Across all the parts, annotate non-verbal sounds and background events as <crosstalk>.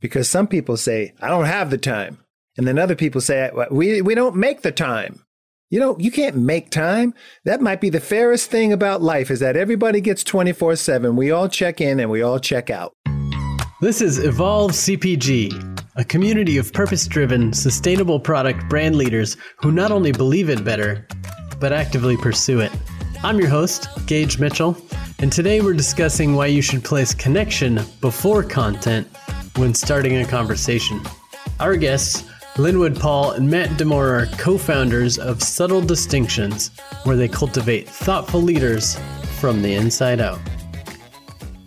Because some people say, I don't have the time. And then other people say, we, we don't make the time. You know, you can't make time. That might be the fairest thing about life is that everybody gets 24 7. We all check in and we all check out. This is Evolve CPG, a community of purpose driven, sustainable product brand leaders who not only believe it better, but actively pursue it. I'm your host, Gage Mitchell, and today we're discussing why you should place connection before content when starting a conversation. Our guests Linwood Paul and Matt Demore are co founders of Subtle Distinctions, where they cultivate thoughtful leaders from the inside out.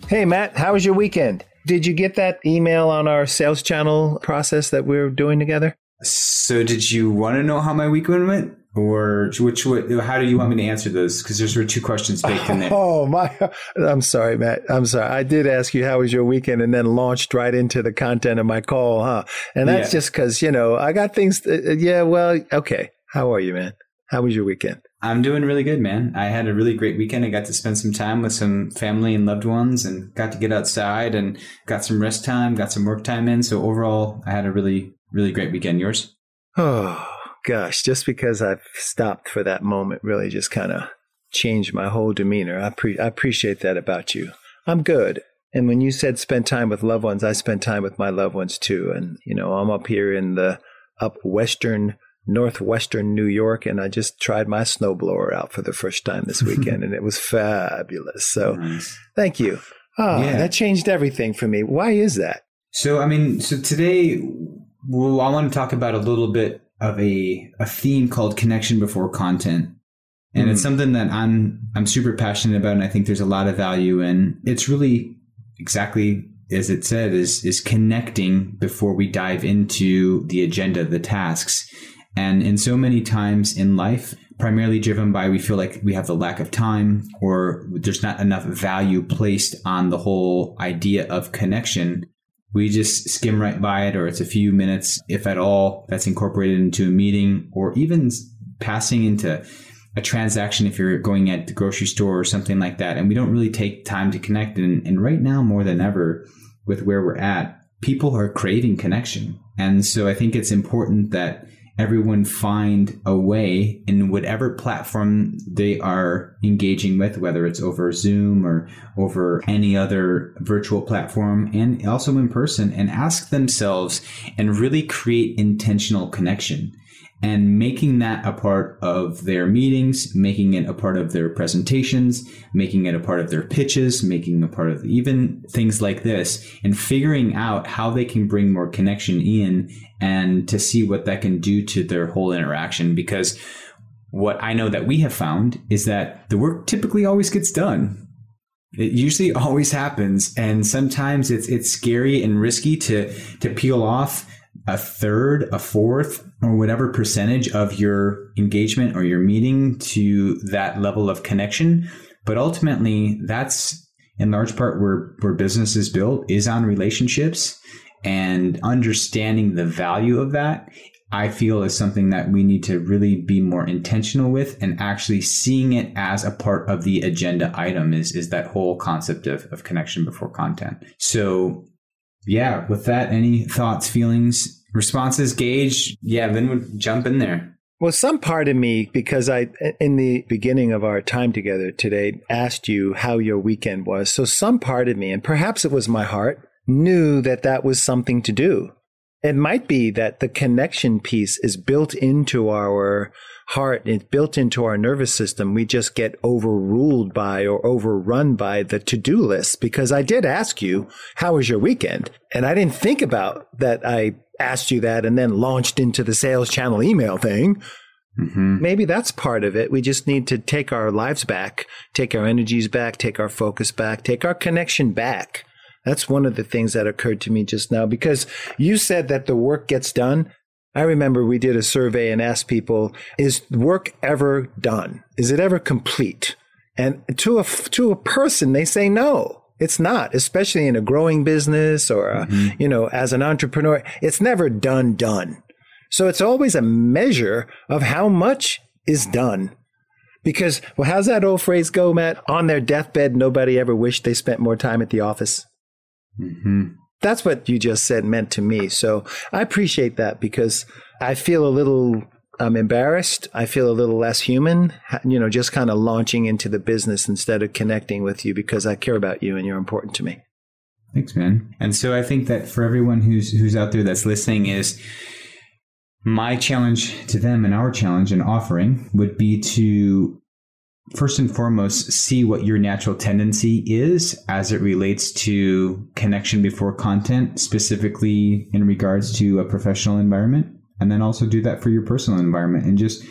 Hey, Matt, how was your weekend? Did you get that email on our sales channel process that we're doing together? So, did you want to know how my weekend went? Or which what how do you want me to answer those? Because there's two questions baked in there. <laughs> Oh my i'm sorry matt. I'm sorry. I did ask you how was your weekend and then launched right into the content of my call huh? And that's yeah. just because you know i got things uh, uh, yeah well okay. How are you man? How was your weekend? I'm doing really good man. I had a really great weekend. I got to spend some time with some family and loved ones and got to get outside and got some rest time got some work time in. So overall i had a really really great weekend. Yours? <sighs> <sighs> Oh gosh, just because I've stopped for that moment really just kind of changed my whole demeanor. I, pre- I appreciate that about you. I'm good. And when you said spend time with loved ones, I spend time with my loved ones too. And, you know, I'm up here in the up western, northwestern New York, and I just tried my snowblower out for the first time this <laughs> weekend, and it was fabulous. So nice. thank you. Oh, yeah. that changed everything for me. Why is that? So, I mean, so today, well, I want to talk about a little bit of a a theme called connection before content. And mm. it's something that I'm I'm super passionate about and I think there's a lot of value in. It's really exactly as it said is is connecting before we dive into the agenda, the tasks. And in so many times in life, primarily driven by we feel like we have the lack of time or there's not enough value placed on the whole idea of connection we just skim right by it or it's a few minutes, if at all, that's incorporated into a meeting or even passing into a transaction if you're going at the grocery store or something like that. And we don't really take time to connect. And, and right now, more than ever, with where we're at, people are craving connection. And so I think it's important that everyone find a way in whatever platform they are engaging with, whether it's over Zoom or over any other virtual platform and also in person and ask themselves and really create intentional connection and making that a part of their meetings, making it a part of their presentations, making it a part of their pitches, making a part of even things like this, and figuring out how they can bring more connection in and to see what that can do to their whole interaction. Because what I know that we have found is that the work typically always gets done. It usually <laughs> always happens, and sometimes it's it's scary and risky to to peel off a third, a fourth, or whatever percentage of your engagement or your meeting to that level of connection. But ultimately, that's in large part where, where business is built is on relationships and understanding the value of that. I feel is something that we need to really be more intentional with and actually seeing it as a part of the agenda item is, is that whole concept of, of connection before content. So yeah, with that, any thoughts, feelings, responses, Gage? Yeah, then would jump in there. Well, some part of me, because I, in the beginning of our time together today, asked you how your weekend was. So some part of me, and perhaps it was my heart, knew that that was something to do. It might be that the connection piece is built into our heart, it's built into our nervous system. We just get overruled by or overrun by the to do list. Because I did ask you, how was your weekend? And I didn't think about that. I asked you that and then launched into the sales channel email thing. Mm-hmm. Maybe that's part of it. We just need to take our lives back, take our energies back, take our focus back, take our connection back. That's one of the things that occurred to me just now because you said that the work gets done. I remember we did a survey and asked people, is work ever done? Is it ever complete? And to a, to a person, they say no. It's not, especially in a growing business or, a, mm-hmm. you know, as an entrepreneur, it's never done, done. So it's always a measure of how much is done. Because, well, how's that old phrase go, Matt? On their deathbed, nobody ever wished they spent more time at the office. Mm-hmm. That's what you just said meant to me. So I appreciate that because I feel a little I'm embarrassed. I feel a little less human, you know, just kind of launching into the business instead of connecting with you because I care about you and you're important to me. Thanks, man. And so I think that for everyone who's who's out there that's listening is my challenge to them and our challenge and offering would be to first and foremost see what your natural tendency is as it relates to connection before content, specifically in regards to a professional environment and then also do that for your personal environment and just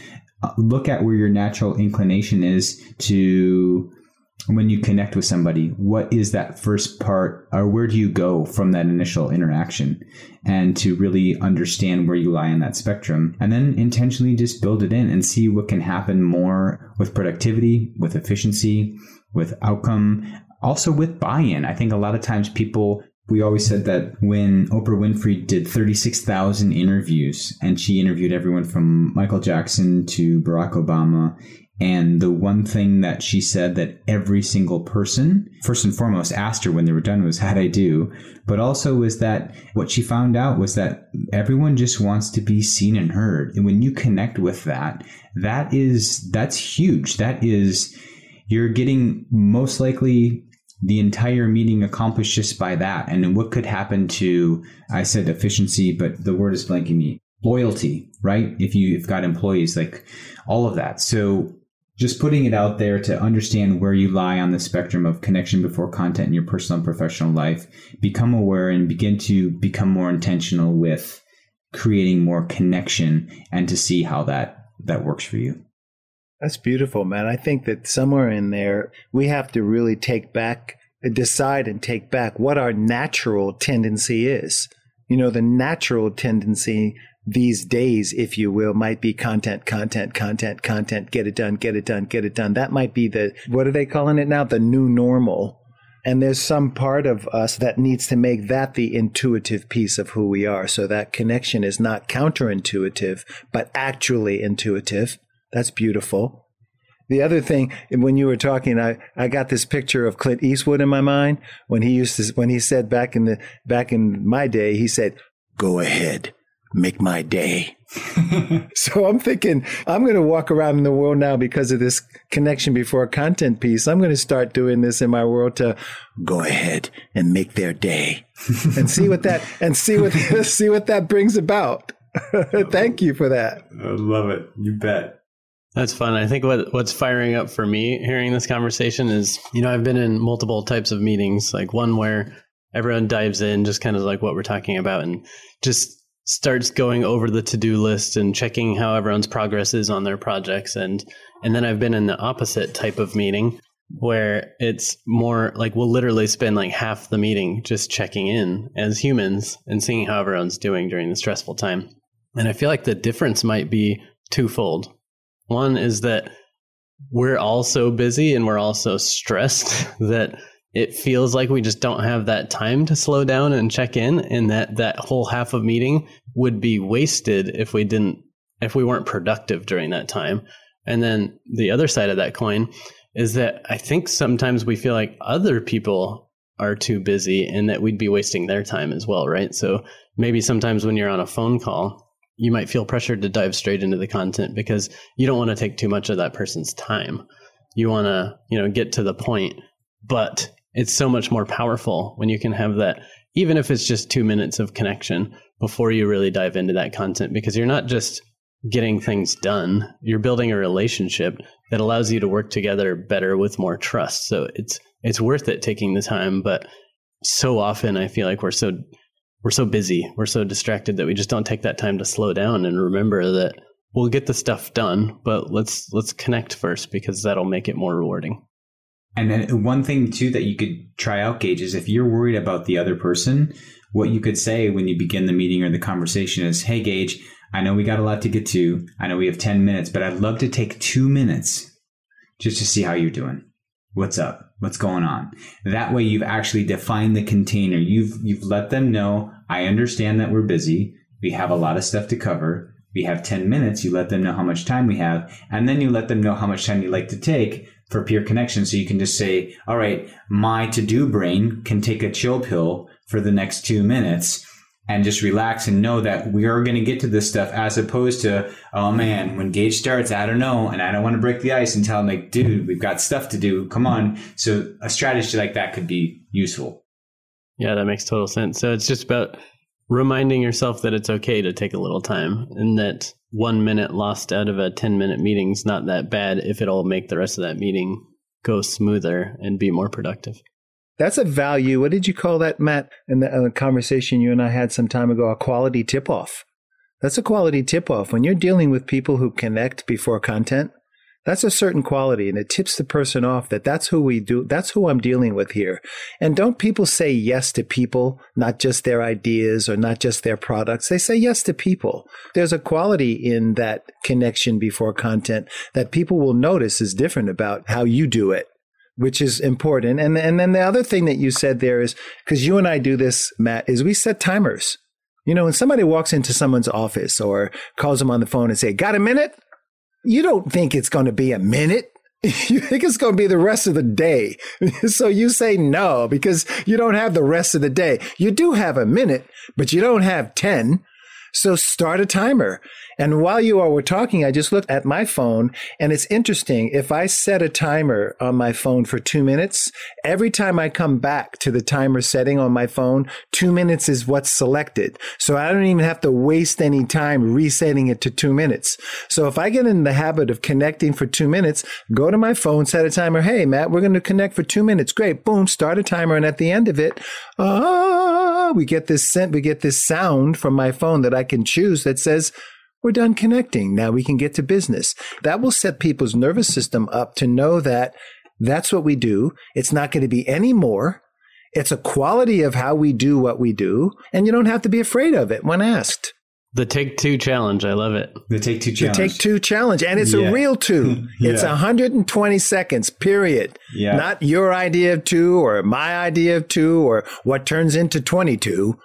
uh, look at where your natural inclination is to when you connect with somebody what is that first part or where do you go from that initial interaction and to really understand where you lie in that spectrum and then intentionally just build it in and see what can happen more with productivity with efficiency with outcome also with buy-in. I think a lot of times people we always said that when Oprah Winfrey did 36,000 interviews and she interviewed everyone from Michael Jackson to Barack Obama. And the one thing that she said that every single person, first and foremost, asked her when they were done was, How'd I do? But also was that what she found out was that everyone just wants to be seen and heard. And when you connect with that, that is, that's huge. That is, you're getting most likely the entire meeting accomplished just by that. And what could happen to, I said efficiency, but the word is blanking me. Loyalty, right? If you've got employees, like all of that. So just putting it out there to understand where you lie on the spectrum of connection before content in your personal and professional life, become aware and begin to become more intentional with creating more connection and to see how that that works for you. That's beautiful, man. I think that somewhere in there, we have to really take back, decide and take back what our natural tendency is. You know, the natural tendency these days, if you will, might be content, content, content, content, get it done, get it done, get it done. That might be the, what are they calling it now? The new normal. And there's some part of us that needs to make that the intuitive piece of who we are. So that connection is not counterintuitive, but actually intuitive. That's beautiful. The other thing, when you were talking, I, I got this picture of Clint Eastwood in my mind when he used to when he said back in the back in my day, he said, "Go ahead, make my day." <laughs> so I'm thinking I'm going to walk around in the world now because of this connection before content piece. I'm going to start doing this in my world to go ahead and make their day <laughs> and see what that and see what <laughs> see what that brings about. Thank you for that. I love it. You bet. That's fun. I think what what's firing up for me hearing this conversation is, you know, I've been in multiple types of meetings, like one where everyone dives in, just kind of like what we're talking about, and just starts going over the to-do list and checking how everyone's progress is on their projects and and then I've been in the opposite type of meeting where it's more like we'll literally spend like half the meeting just checking in as humans and seeing how everyone's doing during the stressful time. And I feel like the difference might be twofold. One is that we're all so busy and we're all so stressed <laughs> that it feels like we just don't have that time to slow down and check in and that that whole half of meeting would be wasted if we didn't if we weren't productive during that time. And then the other side of that coin is that I think sometimes we feel like other people are too busy and that we'd be wasting their time as well, right? So maybe sometimes when you're on a phone call, you might feel pressured to dive straight into the content because you don't want to take too much of that person's time. You want to, you know, get to the point, but it's so much more powerful when you can have that even if it's just 2 minutes of connection before you really dive into that content because you're not just getting things done, you're building a relationship that allows you to work together better with more trust. So it's it's worth it taking the time, but so often I feel like we're so we're so busy, we're so distracted that we just don't take that time to slow down and remember that we'll get the stuff done, but let's let's connect first because that'll make it more rewarding. And then one thing too that you could try out, Gage, is if you're worried about the other person, what you could say when you begin the meeting or the conversation is, "Hey, Gage, I know we got a lot to get to. I know we have ten minutes, but I'd love to take two minutes just to see how you're doing. What's up? What's going on?" That way, you've actually defined the container. You've you've let them know I understand that we're busy. We have a lot of stuff to cover. We have 10 minutes. You let them know how much time we have. And then you let them know how much time you like to take for peer connection. So you can just say, all right, my to do brain can take a chill pill for the next two minutes and just relax and know that we are going to get to this stuff as opposed to, oh man, when Gage starts, I don't know. And I don't want to break the ice and tell him like, dude, we've got stuff to do. Come on. So a strategy like that could be useful. Yeah, that makes total sense. So it's just about reminding yourself that it's okay to take a little time and that one minute lost out of a 10 minute meeting is not that bad if it'll make the rest of that meeting go smoother and be more productive. That's a value. What did you call that, Matt, in the, the conversation you and I had some time ago? A quality tip off. That's a quality tip off. When you're dealing with people who connect before content, that's a certain quality and it tips the person off that that's who we do. That's who I'm dealing with here. And don't people say yes to people, not just their ideas or not just their products. They say yes to people. There's a quality in that connection before content that people will notice is different about how you do it which is important. And and then the other thing that you said there is because you and I do this, Matt, is we set timers. You know, when somebody walks into someone's office or calls them on the phone and say, "Got a minute?" You don't think it's going to be a minute. <laughs> You think it's going to be the rest of the day. <laughs> so you say no because you don't have the rest of the day. You do have a minute, but you don't have 10. So start a timer. And while you all were talking, I just looked at my phone and it's interesting. If I set a timer on my phone for two minutes, every time I come back to the timer setting on my phone, two minutes is what's selected. So I don't even have to waste any time resetting it to two minutes. So if I get in the habit of connecting for two minutes, go to my phone, set a timer. Hey, Matt, we're going to connect for two minutes. Great. Boom. Start a timer. And at the end of it, ah, we get this scent, we get this sound from my phone that I can choose that says, we're done connecting. Now we can get to business. That will set people's nervous system up to know that that's what we do. It's not going to be any more. It's a quality of how we do what we do, and you don't have to be afraid of it when asked. The take two challenge. I love it. The take two challenge. The take two challenge. And it's yeah. a real two. <laughs> yeah. It's 120 seconds, period. Yeah. Not your idea of two or my idea of two or what turns into 22.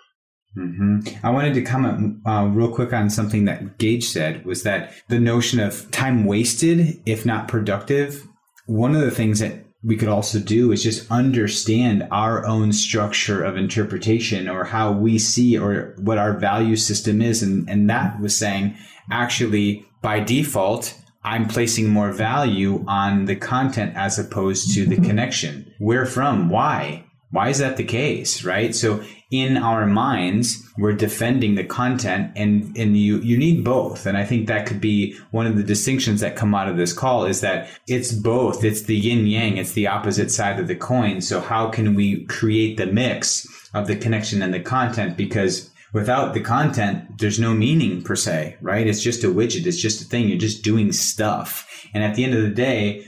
Mm-hmm. I wanted to comment uh, real quick on something that Gage said was that the notion of time wasted, if not productive, one of the things that we could also do is just understand our own structure of interpretation or how we see or what our value system is. And, and that was saying, actually, by default, I'm placing more value on the content as opposed to the connection. Where from? Why? Why is that the case? Right. So in our minds, we're defending the content and, and you, you need both. And I think that could be one of the distinctions that come out of this call is that it's both. It's the yin yang. It's the opposite side of the coin. So how can we create the mix of the connection and the content? Because without the content, there's no meaning per se, right? It's just a widget. It's just a thing. You're just doing stuff. And at the end of the day,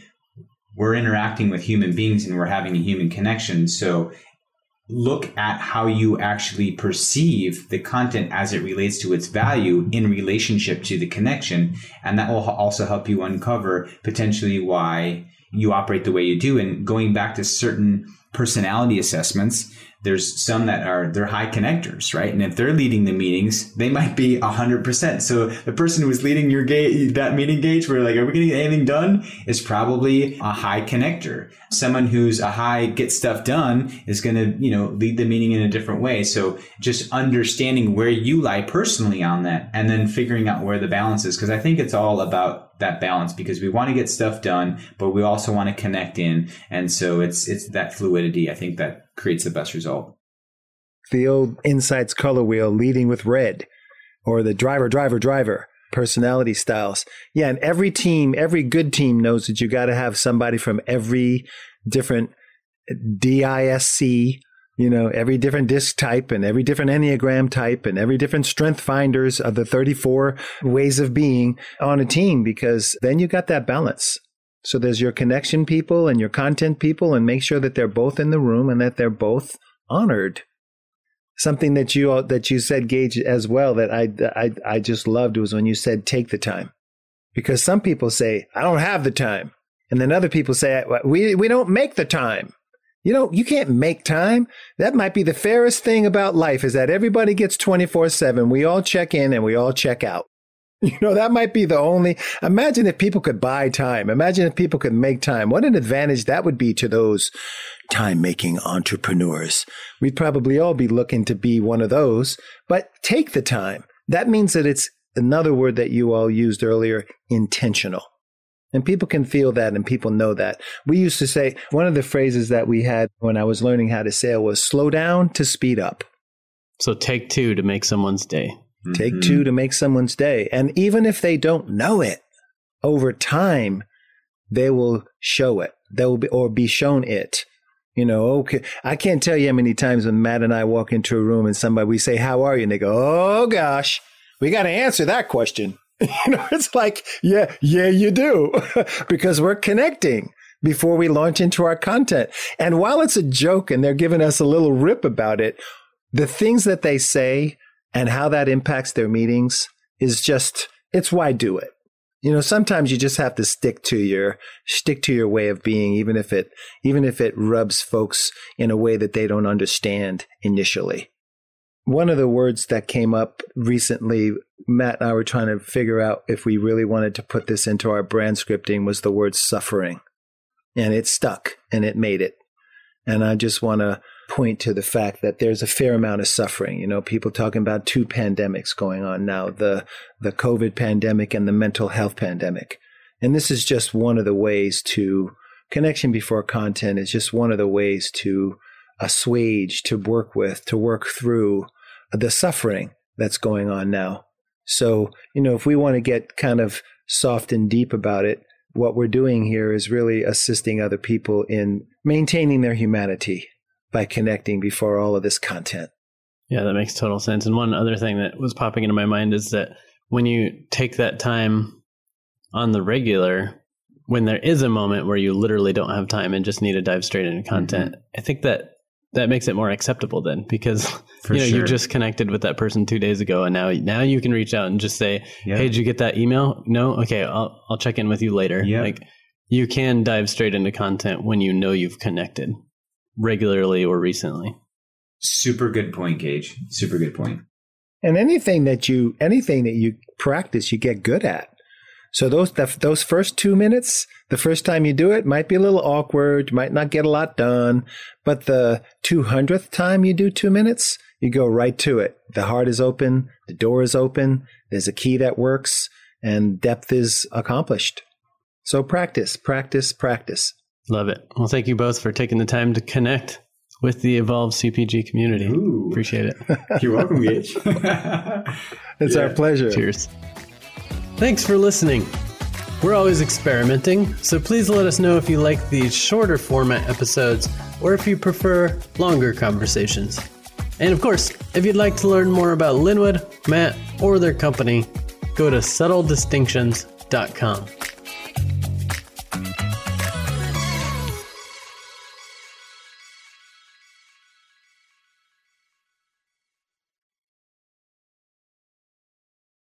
we're interacting with human beings and we're having a human connection. So look at how you actually perceive the content as it relates to its value in relationship to the connection. And that will also help you uncover potentially why you operate the way you do. And going back to certain personality assessments, there's some that are they're high connectors, right? And if they're leading the meetings, they might be hundred percent. So the person who is leading your gate that meeting gauge, where like, are we getting anything done? Is probably a high connector. Someone who's a high get stuff done is going to you know lead the meeting in a different way. So just understanding where you lie personally on that, and then figuring out where the balance is, because I think it's all about that balance because we want to get stuff done, but we also want to connect in. And so it's it's that fluidity I think that creates the best result. The old insights color wheel leading with red or the driver driver driver personality styles. Yeah, and every team, every good team knows that you got to have somebody from every different DISC you know, every different disc type and every different Enneagram type and every different strength finders of the 34 ways of being on a team because then you got that balance. So there's your connection people and your content people and make sure that they're both in the room and that they're both honored. Something that you that you said Gage as well that I I I just loved was when you said take the time. Because some people say I don't have the time. And then other people say we we don't make the time. You know, you can't make time. That might be the fairest thing about life is that everybody gets 24 7. We all check in and we all check out. <laughs> You know, that might be the only. Imagine if people could buy time. Imagine if people could make time. What an advantage that would be to those time making entrepreneurs. We'd probably all be looking to be one of those, but take the time. That means that it's another word that you all used earlier intentional. And people can feel that and people know that. We used to say one of the phrases that we had when I was learning how to sail was slow down to speed up. So take two to make someone's day. Take mm-hmm. two to make someone's day. And even if they don't know it, over time, they will show it. They will be, or be shown it. You know, okay. I can't tell you how many times when Matt and I walk into a room and somebody, we say, how are you? And they go, oh gosh, we got to answer that question. <laughs> you know, it's like, yeah, yeah, you do <laughs> because we're connecting before we launch into our content. And while it's a joke and they're giving us a little rip about it, the things that they say and how that impacts their meetings is just, it's why do it. You know, sometimes you just have to stick to your, stick to your way of being, even if it, even if it rubs folks in a way that they don't understand initially. One of the words that came up recently, Matt and I were trying to figure out if we really wanted to put this into our brand scripting was the word suffering. And it stuck and it made it. And I just want to point to the fact that there's a fair amount of suffering. You know, people talking about two pandemics going on now, the, the COVID pandemic and the mental health pandemic. And this is just one of the ways to connection before content is just one of the ways to assuage, to work with, to work through the suffering that's going on now. So, you know, if we want to get kind of soft and deep about it, what we're doing here is really assisting other people in maintaining their humanity by connecting before all of this content. Yeah, that makes total sense. And one other thing that was popping into my mind is that when you take that time on the regular, when there is a moment where you literally don't have time and just need to dive straight into content, mm-hmm. I think that that makes it more acceptable then because <laughs> For you know sure. you just connected with that person two days ago and now now you can reach out and just say yep. hey did you get that email no okay I'll I'll check in with you later yep. like you can dive straight into content when you know you've connected regularly or recently. Super good point, Gage. Super good point. And anything that you anything that you practice, you get good at. So those those first two minutes, the first time you do it, might be a little awkward. You might not get a lot done, but the two hundredth time you do two minutes, you go right to it. The heart is open, the door is open. There's a key that works, and depth is accomplished. So practice, practice, practice. Love it. Well, thank you both for taking the time to connect with the Evolve CPG community. Ooh. Appreciate it. <laughs> You're welcome, Gage. <laughs> it's yeah. our pleasure. Cheers. Thanks for listening. We're always experimenting, so please let us know if you like these shorter format episodes or if you prefer longer conversations. And of course, if you'd like to learn more about Linwood, Matt, or their company, go to subtledistinctions.com.